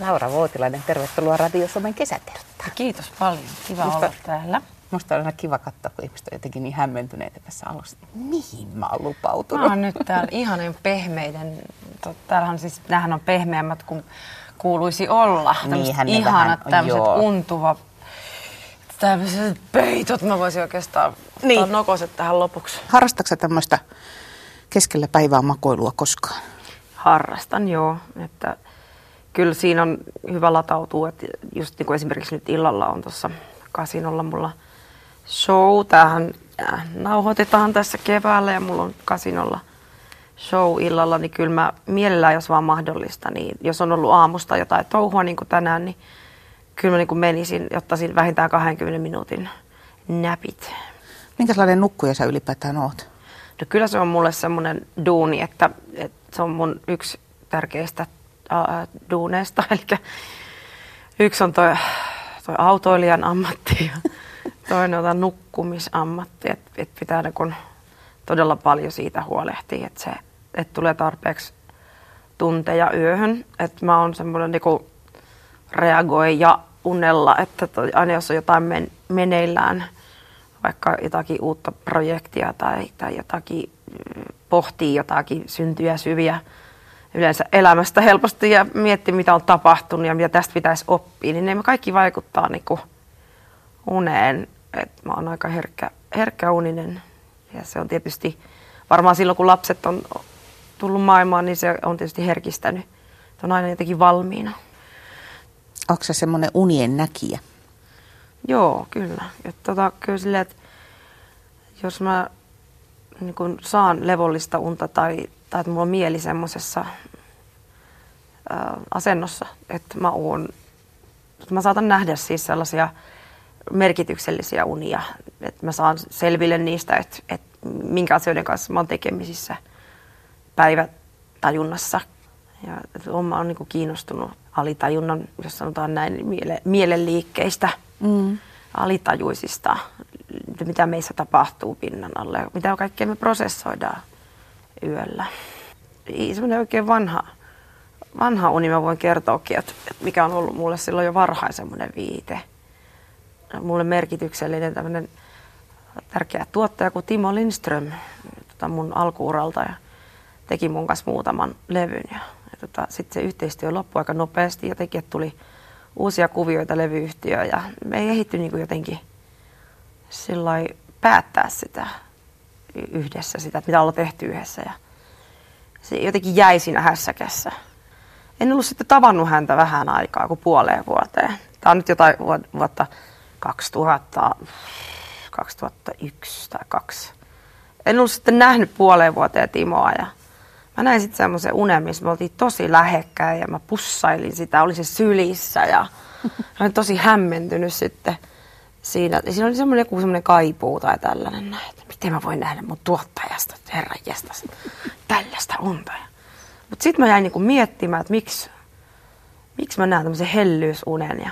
Laura Vuotilainen, tervetuloa Radio Suomen kesäterttaan. Kiitos paljon. Kiva Musta, olla täällä. Musta on aina kiva katsoa, kun ihmiset on jotenkin niin hämmentyneitä tässä alussa. Mihin mä oon lupautunut? Mä oon nyt täällä ihanen pehmeiden. Täällähän siis, nämähän on pehmeämmät kuin kuuluisi olla. Niinhän ihanat tämmöiset untuva tämmöiset peitot. Mä voisin oikeastaan niin. nokoset tähän lopuksi. Harrastatko tämmöistä keskellä päivää makoilua koskaan? Harrastan, joo. Että kyllä siinä on hyvä latautua, että just niin kuin esimerkiksi nyt illalla on tuossa kasinolla mulla show. Tämähän äh, nauhoitetaan tässä keväällä ja mulla on kasinolla show illalla, niin kyllä mä mielellään, jos vaan mahdollista, niin jos on ollut aamusta jotain touhua niin kuin tänään, niin kyllä mä niin kuin menisin, ottaisin vähintään 20 minuutin näpit. Minkälainen nukkuja sä ylipäätään oot? No kyllä se on mulle semmoinen duuni, että, että se on mun yksi tärkeistä duuneista. Eli yksi on toi, toi autoilijan ammatti ja toinen on nukkumisammatti. Että et pitää niin todella paljon siitä huolehtia, että se että tulee tarpeeksi tunteja yöhön. Että mä oon semmoinen niin reagoi ja unella, että toi, aina jos on jotain men, meneillään, vaikka jotakin uutta projektia tai, tai jotakin pohtii jotakin syntyjä syviä yleensä elämästä helposti ja miettii, mitä on tapahtunut ja mitä tästä pitäisi oppia, niin ne kaikki vaikuttaa niin kuin uneen. Et mä oon aika herkkä, herkkä uninen ja se on tietysti varmaan silloin, kun lapset on tullut maailmaan, niin se on tietysti herkistänyt. Se on aina jotenkin valmiina. Onko se semmoinen unien näkijä? Joo, kyllä. Et tota, kyllä silleen, että jos mä niin kun saan levollista unta tai, tai että mulla on mieli semmoisessa asennossa, että mä oon, että mä saatan nähdä siis sellaisia merkityksellisiä unia, että mä saan selville niistä, että, että minkä asioiden kanssa mä oon tekemisissä päivätajunnassa. Ja että mä oon niin kiinnostunut alitajunnan, jos sanotaan näin, miele, mielenliikkeistä, mm. alitajuisista, mitä meissä tapahtuu pinnan alle, mitä kaikkea me prosessoidaan yöllä. Semmoinen oikein vanha, vanha uni mä voin kertoakin, että, että mikä on ollut mulle silloin jo varhain semmoinen viite. Mulle merkityksellinen tämmöinen tärkeä tuottaja kuin Timo Lindström tota mun alkuuralta ja teki mun kanssa muutaman levyn. Ja, ja tota, sitten se yhteistyö loppui aika nopeasti ja tekijät tuli uusia kuvioita levyyhtiöön ja me ei ehitty niin jotenkin päättää sitä yhdessä, sitä mitä ollaan tehty yhdessä. Ja se jotenkin jäi siinä hässäkässä. En ollut sitten tavannut häntä vähän aikaa kuin puoleen vuoteen. Tämä on nyt jotain vuotta 2000, 2001 tai 2. En ollut sitten nähnyt puoleen vuoteen Timoa ja mä näin sitten semmoisen unen, missä me oltiin tosi lähekkäin ja mä pussailin sitä, oli se sylissä ja mä olin tosi hämmentynyt sitten siinä. Siinä oli semmoinen joku semmoinen kaipuu tai tällainen, että miten mä voin nähdä mun tuottajasta, herran jästäs, tällaista unta. Mutta sitten mä jäin niinku miettimään, että miksi, miksi mä näen tämmöisen hellyysunen ja,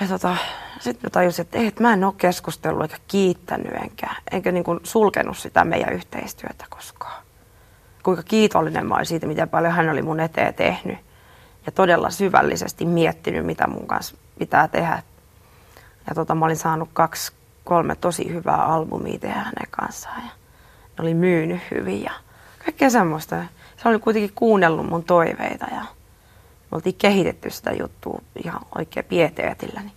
ja tota, sitten mä tajusin, että, että mä en ole keskustellut eikä kiittänyt enkä, enkä niinku sulkenut sitä meidän yhteistyötä koskaan kuinka kiitollinen mä olin siitä, miten paljon hän oli mun eteen tehnyt. Ja todella syvällisesti miettinyt, mitä mun kanssa pitää tehdä. Ja tota, mä olin saanut kaksi, kolme tosi hyvää albumia tehdä hänen kanssaan. Ja ne oli myynyt hyvin ja kaikkea semmoista. Se oli kuitenkin kuunnellut mun toiveita ja me oltiin kehitetty sitä juttua ihan oikein pieteetillä. Niin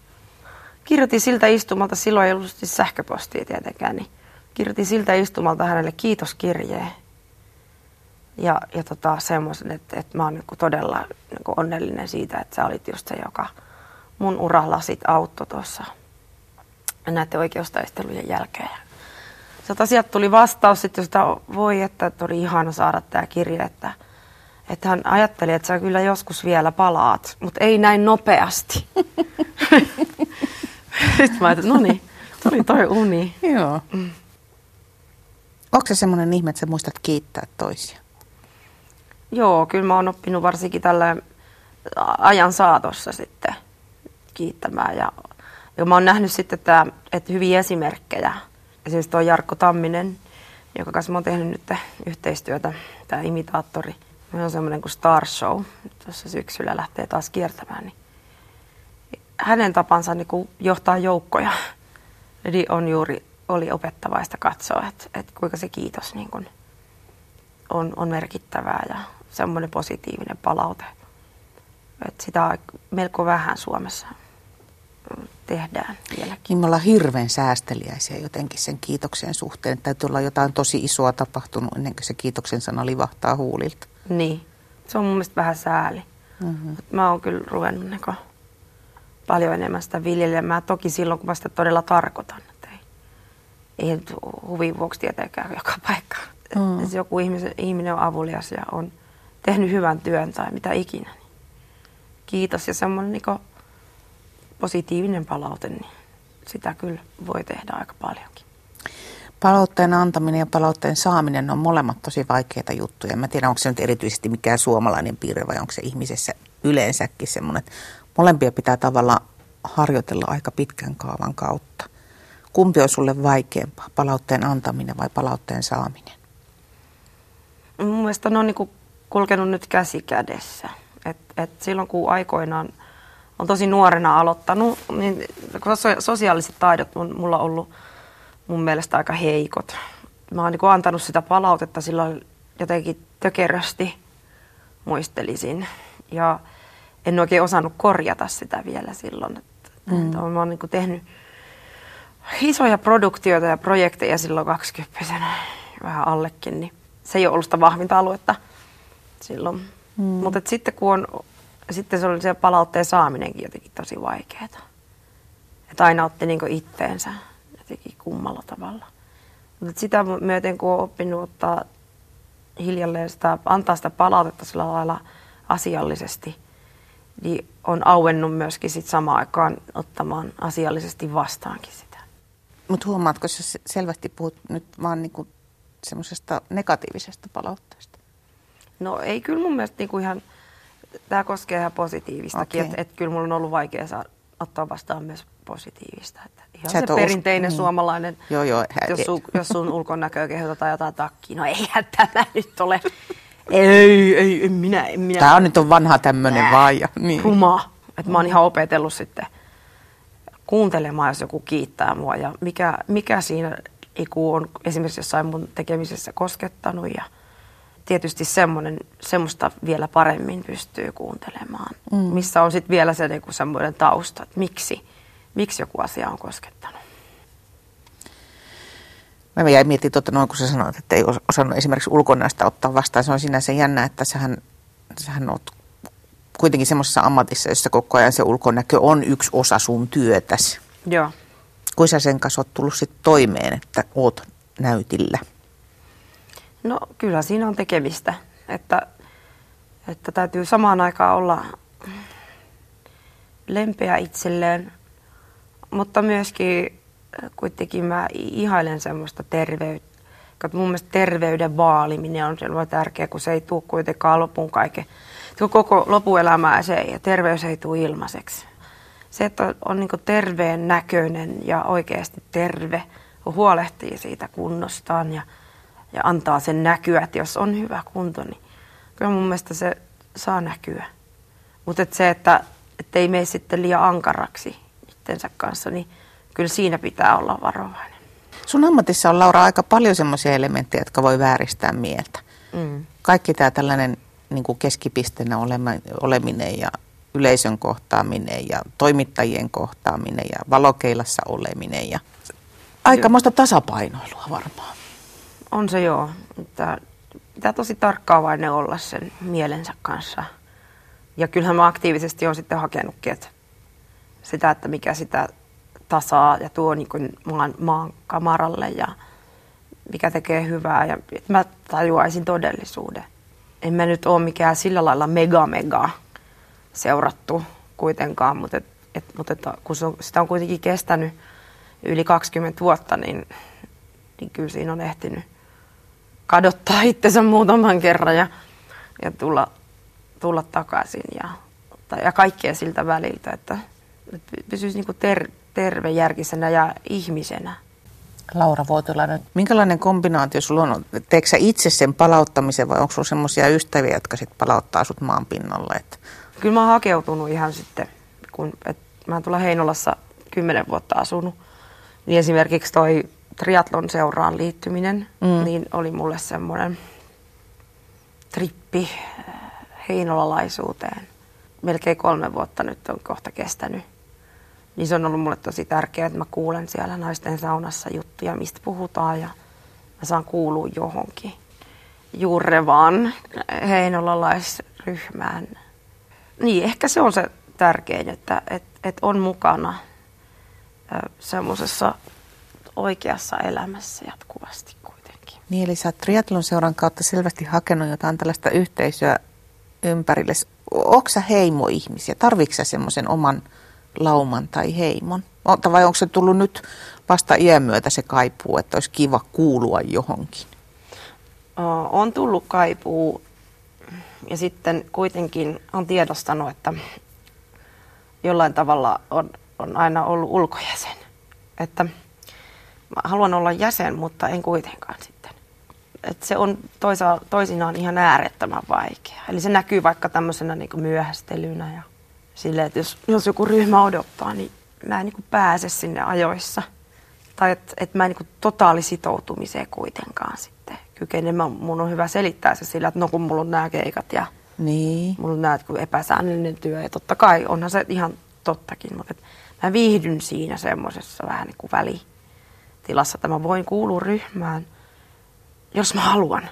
kirjoitin siltä istumalta, silloin ei ollut sähköpostia tietenkään, niin kirjoitin siltä istumalta hänelle kiitoskirjeen ja, ja tota, semmoisen, että, että mä oon niin todella niin onnellinen siitä, että sä olit just se, joka mun uralla sit auttoi tuossa näiden oikeustaistelujen jälkeen. Sieltä sieltä tuli vastaus sitten, että voi, että, että oli ihana saada tämä kirje, että, että hän ajatteli, että sä kyllä joskus vielä palaat, mutta ei näin nopeasti. sitten mä ajattelin, no niin, tuli toi uni. Joo. Mm. Onko se semmoinen ihme, että sä muistat kiittää toisia? Joo, kyllä mä oon oppinut varsinkin tällä ajan saatossa sitten kiittämään. Ja, ja mä oon nähnyt sitten, että, että hyviä esimerkkejä. Esimerkiksi tuo Jarkko Tamminen, joka kanssa mä oon tehnyt nyt yhteistyötä, tämä imitaattori. Meillä on semmoinen kuin Star Show, tuossa syksyllä lähtee taas kiertämään, niin hänen tapansa niin kuin johtaa joukkoja. Eli on juuri, oli opettavaista katsoa, että, että kuinka se kiitos niin kuin on, on merkittävää ja semmoinen positiivinen palaute. Että sitä melko vähän Suomessa tehdään vieläkin. Niin me ollaan hirveän säästeliäisiä jotenkin sen kiitoksen suhteen. Täytyy olla jotain tosi isoa tapahtunut ennen kuin se kiitoksen sana livahtaa huulilta. Niin, se on mun mielestä vähän sääli. Mm-hmm. Mä oon kyllä ruvennut niin paljon enemmän sitä viljelemään. Toki silloin, kun mä sitä todella tarkoitan. Että ei, ei nyt huvin vuoksi tietenkään joka paikka. Mm. Jos joku ihminen, ihminen on avulias ja on tehnyt hyvän työn tai mitä ikinä. Niin kiitos ja semmoinen niin positiivinen palaute, niin sitä kyllä voi tehdä aika paljonkin. Palautteen antaminen ja palautteen saaminen on molemmat tosi vaikeita juttuja. Mä tiedän, onko se nyt erityisesti mikään suomalainen piirre vai onko se ihmisessä yleensäkin semmoinen, että molempia pitää tavallaan harjoitella aika pitkän kaavan kautta. Kumpi on sulle vaikeampaa, palautteen antaminen vai palautteen saaminen? Mun mielestä ne on niin kulkenut nyt käsi kädessä. Et, et silloin kun aikoinaan on tosi nuorena aloittanut, niin sosiaaliset taidot on mulla ollut mun mielestä aika heikot. Mä oon niin antanut sitä palautetta silloin jotenkin tökerösti, muistelisin. Ja en oikein osannut korjata sitä vielä silloin. Että, mm. että mä oon niin tehnyt isoja produktioita ja projekteja silloin 20 vähän allekin, niin se ei ole ollut sitä vahvinta aluetta silloin. Mm. Mutta sitten kun on, sitten se oli se palautteen saaminenkin jotenkin tosi vaikeaa. Että aina otti niin itteensä jotenkin kummalla tavalla. Mutta sitä myöten, kun on oppinut ottaa hiljalleen sitä, antaa sitä palautetta sillä lailla asiallisesti, niin on auennut myöskin sit samaan aikaan ottamaan asiallisesti vastaankin sitä. Mutta huomaatko, sä selvästi puhut nyt vaan niinku semmoisesta negatiivisesta palautteesta? No ei kyllä mun mielestä niinku ihan, tämä koskee ihan positiivistakin, okay. että et kyllä mulla on ollut vaikea saa, ottaa vastaan myös positiivista. Että ihan Sä se perinteinen us... Mm. suomalainen, joo, joo, hä- jos, sun, jos sun ulkonäköä kehotetaan jotain takkiin, no eihän tämä nyt ole, ei, ei, en minä, en minä. Tämä on nyt on vanha tämmöinen vaan. Ja, niin. Että mä oon ihan opetellut sitten kuuntelemaan, jos joku kiittää mua ja mikä, mikä siinä iku on esimerkiksi jossain mun tekemisessä koskettanut ja tietysti semmoinen, semmoista vielä paremmin pystyy kuuntelemaan. Mm. Missä on sitten vielä se niinku semmoinen tausta, että miksi, miksi joku asia on koskettanut. Mä jäin miettimään tuota noin, kun sä sanoit, että ei osannut esimerkiksi ulkonäöstä ottaa vastaan. Se on sinänsä jännä, että sähän, sähän oot kuitenkin semmoisessa ammatissa, jossa koko ajan se ulkonäkö on yksi osa sun työtäsi. Joo. Kuin sä sen kanssa oot tullut sit toimeen, että oot näytillä? No kyllä siinä on tekemistä, että, että täytyy samaan aikaan olla lempeä itselleen, mutta myöskin kuitenkin mä ihailen semmoista terveyttä. Mun mielestä terveyden vaaliminen on sellainen tärkeä, kun se ei tule kuitenkaan lopun kaiken. Koko lopuelämää se ei, ja terveys ei tule ilmaiseksi. Se, että on, on niin terveen näköinen ja oikeasti terve, huolehtii siitä kunnostaan ja, ja antaa sen näkyä, että jos on hyvä kunto, niin kyllä mun mielestä se saa näkyä. Mutta se, että, että ei mene sitten liian ankaraksi itsensä kanssa, niin kyllä siinä pitää olla varovainen. Sun ammatissa on Laura aika paljon semmoisia elementtejä, jotka voi vääristää mieltä. Mm. Kaikki tämä tällainen niin kuin keskipisteenä oleminen ja yleisön kohtaaminen ja toimittajien kohtaaminen ja valokeilassa oleminen ja aikamoista tasapainoilua varmaan. On se joo. Että pitää tosi tarkkaavainen olla sen mielensä kanssa. Ja kyllähän mä aktiivisesti olen sitten hakenutkin että sitä, että mikä sitä tasaa ja tuo niin kuin maan, maan kamaralle ja mikä tekee hyvää ja mä tajuaisin todellisuuden. En mä nyt ole mikään sillä lailla mega mega seurattu kuitenkaan, mutta, et, et, mutta et, kun se on, sitä on kuitenkin kestänyt yli 20 vuotta, niin, niin kyllä siinä on ehtinyt kadottaa itsensä muutaman kerran ja, ja tulla, tulla takaisin ja, ja kaikkea siltä väliltä, että, että pysyisi niin ter, tervejärkisenä ja ihmisenä. Laura Voitilainen, minkälainen kombinaatio sulla on? Teekö sä itse sen palauttamisen vai onko sulla semmoisia ystäviä, jotka sitten palauttaa sut maan pinnalle? Että... Kyllä mä oon hakeutunut ihan sitten, kun et, mä oon tuolla Heinolassa kymmenen vuotta asunut, niin esimerkiksi toi triatlon seuraan liittyminen, mm. niin oli mulle semmoinen trippi äh, heinolalaisuuteen. Melkein kolme vuotta nyt on kohta kestänyt. Niin se on ollut mulle tosi tärkeää, että mä kuulen siellä naisten saunassa juttuja, mistä puhutaan ja mä saan kuulua johonkin juurevaan heinolalaisryhmään. Niin, ehkä se on se tärkein, että et, et on mukana semmoisessa oikeassa elämässä jatkuvasti kuitenkin. Niin, eli sä oot triathlon seuran kautta selvästi hakenut jotain tällaista yhteisöä ympärille. Onko sä heimoihmisiä? Tarvitsetko sä semmoisen oman lauman tai heimon? Vai onko se tullut nyt vasta iän myötä se kaipuu, että olisi kiva kuulua johonkin? On tullut kaipuu ja sitten kuitenkin on tiedostanut, että jollain tavalla on, on aina ollut ulkojäsen. Että mä haluan olla jäsen, mutta en kuitenkaan sitten. Et se on toisa, toisinaan ihan äärettömän vaikea. Eli se näkyy vaikka tämmöisenä niin myöhästelynä ja silleen, että jos, jos joku ryhmä odottaa, niin mä en niin pääse sinne ajoissa. Tai että et mä en niin totaalisitoutumiseen kuitenkaan sitten kykene. Mä, mun on hyvä selittää se sillä, että no kun mulla on nämä keikat ja niin. mulla on nämä epäsäännöllinen työ. Ja totta kai onhan se ihan tottakin, mutta mä viihdyn siinä semmoisessa vähän niin kuin välitilassa, että mä voin kuulua ryhmään, jos mä haluan.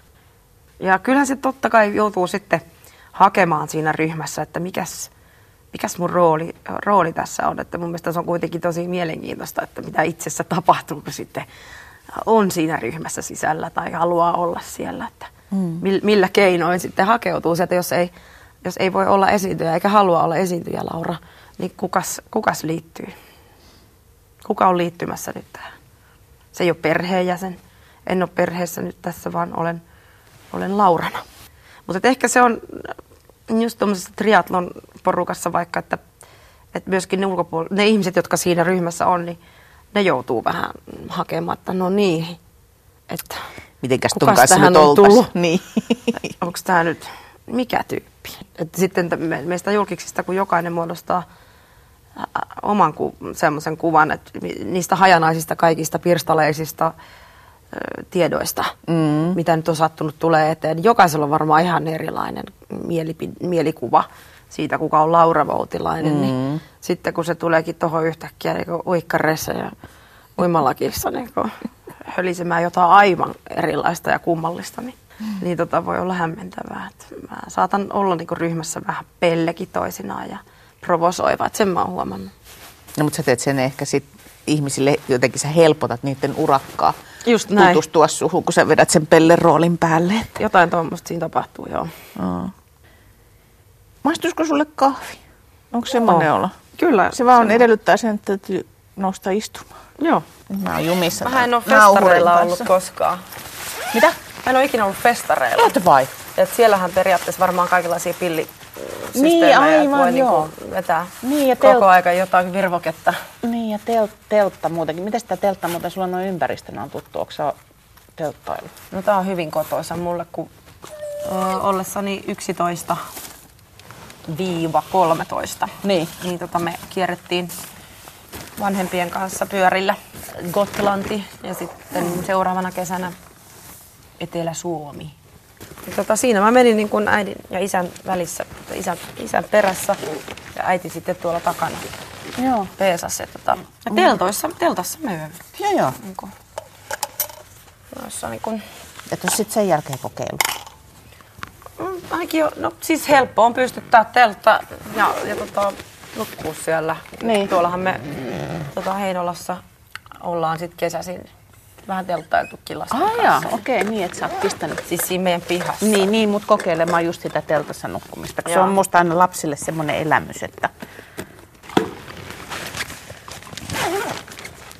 Ja kyllähän se totta kai joutuu sitten hakemaan siinä ryhmässä, että mikäs, mikäs mun rooli, rooli tässä on. Että mun mielestä se on kuitenkin tosi mielenkiintoista, että mitä itsessä tapahtuu, kun sitten on siinä ryhmässä sisällä tai haluaa olla siellä. Että mm. millä keinoin sitten hakeutuu sieltä, jos ei, jos ei voi olla esiintyjä eikä halua olla esiintyjä, Laura, niin kukas, kukas liittyy? Kuka on liittymässä nyt tähän? Se ei ole perheenjäsen. En ole perheessä nyt tässä, vaan olen, olen Laurana. Mutta ehkä se on just tuommoisessa triatlon porukassa vaikka, että, että myöskin ne, ulkopuol- ne ihmiset, jotka siinä ryhmässä on, niin ne joutuu vähän hakemaan, että no niin, että Mitenkäs ton kanssa nyt on tullut? Niin. Onko tämä nyt mikä tyyppi? Että sitten meistä julkiksista, kun jokainen muodostaa oman ku, semmoisen kuvan, että niistä hajanaisista kaikista pirstaleisista tiedoista, mm. mitä nyt on sattunut tulee eteen. Jokaisella on varmaan ihan erilainen mielipi, mielikuva siitä, kuka on Laura Voutilainen. Mm. Niin sitten kun se tuleekin tuohon yhtäkkiä niin uikkareissa ja uimalakissa niin hölisemään jotain aivan erilaista ja kummallista, niin, mm. niin tota voi olla hämmentävää. Et mä saatan olla niin ryhmässä vähän pellekin toisinaan ja provosoiva, että sen mä oon huomannut. No mutta sä teet sen ehkä sit ihmisille, jotenkin sä helpotat niiden urakkaa Just näin. tutustua suhun, kun sä vedät sen pellen roolin päälle. Että. Jotain tuommoista siinä tapahtuu, joo. Oh. Maistuisiko sulle kahvi? Onko semmoinen olla? Kyllä. Se vaan semmoinen. edellyttää sen, että täytyy nousta istumaan. Joo. Mä oon jumissa. Mä en ole festareilla ollut koskaan. Mitä? Mä en ole ikinä ollut festareilla. Et vai? Et siellähän periaatteessa varmaan kaikenlaisia pilli niin, aivan, voi niinku joo. Niinku vetää niin, ja telt... koko aika jotain virvoketta. Niin, ja telt, teltta muutenkin. Miten sitä teltta muuten sulla noin ympäristönä on tuttu? Onko se telttailu? No tää on hyvin kotoisa mulle, kun ö, ollessani 11 viiva 13. Niin. Niin tota me kierrettiin vanhempien kanssa pyörillä Gotlanti ja sitten seuraavana kesänä Etelä-Suomi. Ja tota, siinä mä menin niin kuin äidin ja isän välissä, isän, isän perässä ja äiti sitten tuolla takana. Joo. Peesassa. Tota, ja teltoissa, teltassa me yövyttiin. Joo, joo. Niin kuin, noissa niin kuin... Et ole sitten sen jälkeen kokeillut? Mm, ainakin jo, no siis helppo on pystyttää teltta ja, ja tota, nukkua siellä. Niin. Tuollahan me tota, Heinolassa ollaan sitten kesäisin vähän telttailtukin lasten ah, kanssa. okei, okay, niin että sä oot pistänyt. Siis siinä meidän pihassa. Niin, niin mutta kokeilemaan just sitä teltassa nukkumista. Se on musta aina lapsille semmoinen elämys, että...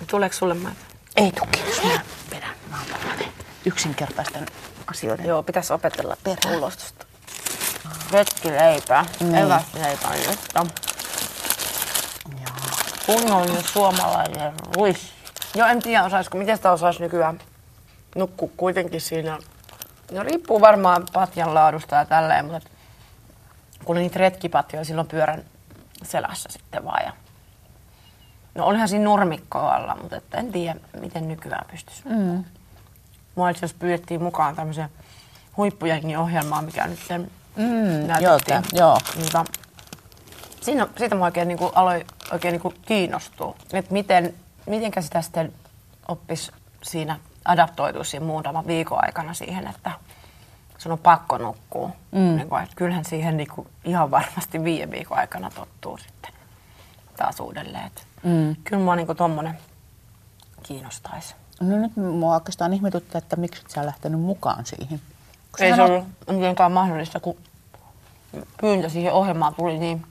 Tuleeko sulle mä? Ei tuu, kiitos. Mä vedän. Mä oon yksinkertaisten asioiden. Joo, pitäisi opetella perään. ulostusta. Retkileipä, niin. eväsleipä nyt. Kunnollinen suomalainen ruis Joo, en tiedä osaisiko, miten sitä osaisi nykyään nukkua kuitenkin siinä. No riippuu varmaan patjan laadusta ja tälleen, mutta kun niitä retkipatjoja silloin pyörän selässä sitten vaan. Ja... No olihan siinä nurmikkoa alla, mutta että en tiedä, miten nykyään pystyisi. Mm. Mua itse asiassa pyydettiin mukaan tämmöiseen huippujengin ohjelmaan, mikä nyt sen Mm, näytettiin. joo, joo. Mutta siinä, siitä mä oikein niin kuin, aloin oikein niin kuin kiinnostua, että miten, mitenkä sitä sitten oppisi siinä adaptoitua siinä muutaman viikon aikana siihen, että sun on pakko nukkua. Mm. Niin kuin, kyllähän siihen niin kuin, ihan varmasti viiden viikon aikana tottuu sitten taas uudelleen. Että mm. Kyllä mua niin kuin, tommonen kiinnostaisi. No nyt mua oikeastaan ihmetyttää, että miksi et sä lähtenyt mukaan siihen. Kun Ei se ollut mitenkään mahdollista, kun pyyntö siihen ohjelmaan tuli niin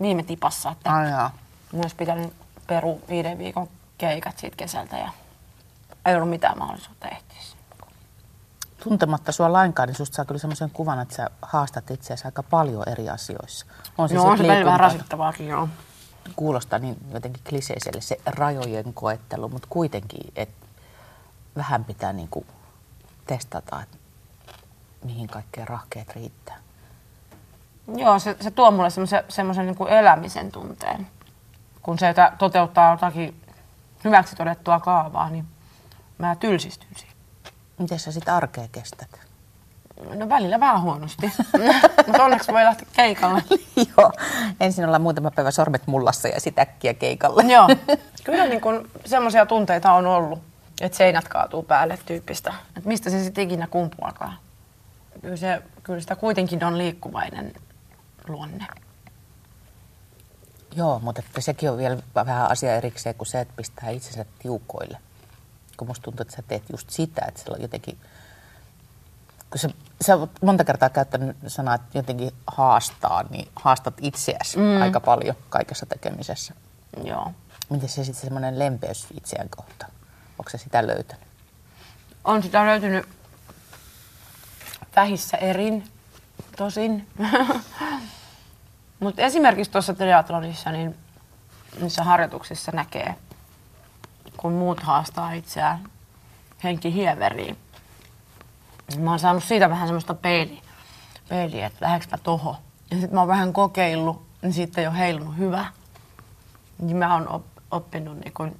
viime tipassa, että Ai jaa. Olisi pitänyt peru viiden viikon keikat siitä kesältä ja ei ollut mitään mahdollisuutta ehtiä. Tuntematta sua lainkaan, niin susta saa kyllä semmoisen kuvan, että sä haastat itseäsi aika paljon eri asioissa. On se No on se vähän rasittavaakin, joo. kuulostaa niin jotenkin kliseiselle se rajojen koettelu, mutta kuitenkin, että vähän pitää niinku testata, että mihin kaikkeen rahkeet riittää. Joo, se, se tuo mulle semmoisen, semmoisen niin kuin elämisen tunteen. Kun se toteuttaa jotakin hyväksi todettua kaavaa, niin mä tylsistyn siihen. Miten sä sit arkea kestät? No välillä vähän huonosti, mutta onneksi voi lähteä keikalle. Joo, ensin ollaan muutama päivä sormet mullassa ja sit äkkiä keikalle. Joo, kyllä niin kun semmoisia tunteita on ollut, että seinät kaatuu päälle tyyppistä. Että mistä se sitten ikinä kumpuakaan. Kyllä, se, kyllä sitä kuitenkin on liikkuvainen luonne. Joo, mutta että sekin on vielä vähän asia erikseen kuin se, että pistää itsensä tiukoille. Kun musta tuntuu, että sä teet just sitä, että sillä on jotenkin... Kun sä, sä oot monta kertaa käyttänyt sanaa, että jotenkin haastaa, niin haastat itseäsi mm. aika paljon kaikessa tekemisessä. Joo. Miten se sitten semmoinen lempeys itseään kohtaan? Onko se sitä löytänyt? On sitä löytynyt vähissä erin, tosin. Mutta esimerkiksi tuossa triathlonissa, niin niissä harjoituksissa näkee, kun muut haastaa itseään henki hieveriin. Mä oon saanut siitä vähän semmoista peili, peiliä, että lähdekö mä toho. Ja sitten mä oon vähän kokeillut, niin siitä ei ole heilunut hyvä. Niin mä oon op- oppinut, niin kun,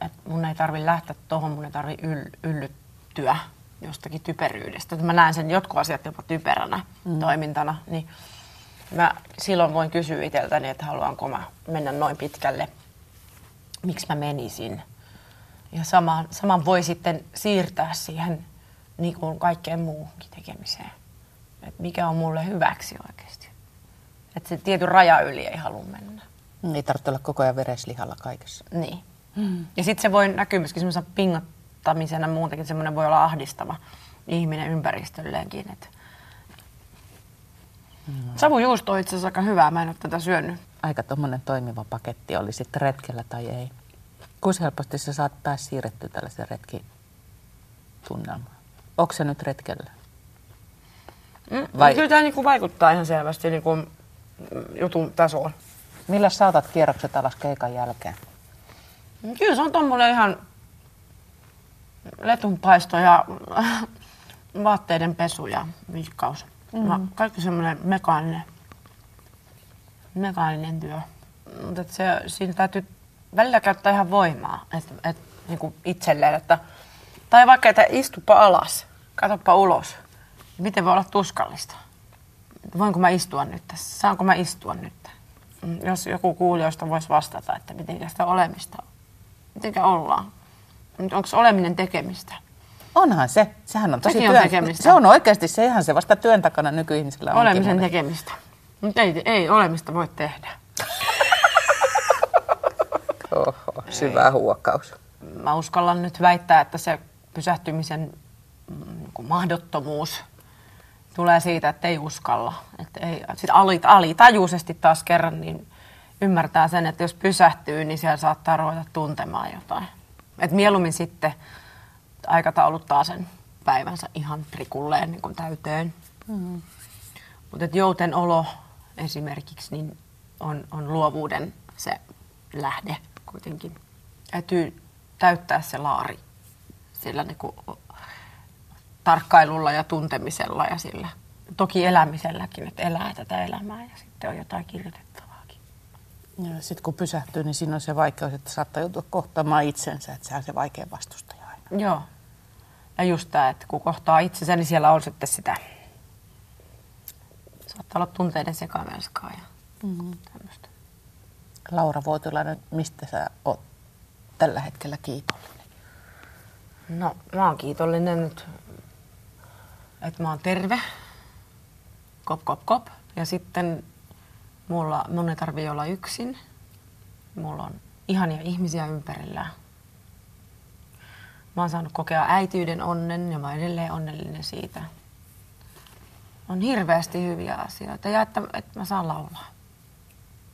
että mun ei tarvi lähteä tohon, mun ei tarvi yl- yllyttyä jostakin typeryydestä. Mä näen sen jotkut asiat jopa typeränä mm. toimintana, niin mä silloin voin kysyä itseltäni, että haluanko mä mennä noin pitkälle, miksi mä menisin. Ja saman, saman voi sitten siirtää siihen niin kuin kaikkeen muuhunkin tekemiseen. Et mikä on mulle hyväksi oikeasti. Että se tietyn raja yli ei halua mennä. Ei tarvitse olla koko ajan vereslihalla kaikessa. Niin. Mm. Ja sitten se voi näkyä myöskin semmoisena pingottamisena muutenkin, semmoinen voi olla ahdistava ihminen ympäristölleenkin. Et. Mm. Savujuusto on itse asiassa aika hyvää, mä en ole tätä syönyt. Aika tuommoinen toimiva paketti oli sitten retkellä tai ei. Kuinka helposti sä saat päästä siirrettyä tällaisen retkitunnelmaan? Onko se nyt retkellä? Mm. Vai-. Kyllä tämä niinku vaikuttaa ihan selvästi niinku jutun tasoon. Millä sä otat kierrokset alas keikan jälkeen? Kyllä se on tommonen ihan letunpaisto ja vaatteiden pesu ja viikkaus. Mm. Kaikki semmoinen mekaaninen, mekaaninen työ. Mutta se, siinä täytyy välillä käyttää ihan voimaa et, et, niinku itselleen. Että, tai vaikka, että istupa alas, katsopa ulos. Miten voi olla tuskallista? Voinko mä istua nyt tässä? Saanko mä istua nyt? Mm, Jos joku kuulijoista voisi vastata, että miten sitä olemista Mitenkä ollaan? Onko oleminen tekemistä? Onhan se. Sehän on tosi Sekin on työn... tekemistä. Se on oikeasti se ihan se vasta työn takana nykyihmisillä onkin Olemisen monet. tekemistä. Mutta ei, ei olemista voi tehdä. Oho, syvä huokaus. Mä uskallan nyt väittää, että se pysähtymisen niin mahdottomuus tulee siitä, että ei uskalla. Että ei, sit ali, alitajuisesti taas kerran niin ymmärtää sen, että jos pysähtyy, niin siellä saattaa ruveta tuntemaan jotain. Et mieluummin sitten aikatauluttaa sen päivänsä ihan prikulleen niin kuin täyteen. Mm. Mutta jouten olo esimerkiksi niin on, on luovuuden se lähde kuitenkin. Täytyy täyttää se laari sillä niin kuin tarkkailulla ja tuntemisella ja sillä toki elämiselläkin, että elää tätä elämää ja sitten on jotain kirjoitettavaakin. Ja sitten kun pysähtyy, niin siinä on se vaikeus, että saattaa joutua kohtaamaan itsensä, että se on se vaikea vastustaja aina. Joo. Ja just tämä, että kun kohtaa itsensä, niin siellä on sitten sitä, saattaa olla tunteiden sekamelskaa ja mm-hmm. tämmöistä. Laura Vuotilainen, mistä sä oot tällä hetkellä kiitollinen? No, mä oon kiitollinen nyt, että mä oon terve. Kop, kop, kop. Ja sitten mulla, mun ei tarvii olla yksin. Mulla on ihania ihmisiä ympärillä. Mä oon saanut kokea äityyden onnen ja mä oon edelleen onnellinen siitä. On hirveästi hyviä asioita ja että, että mä saan laulaa.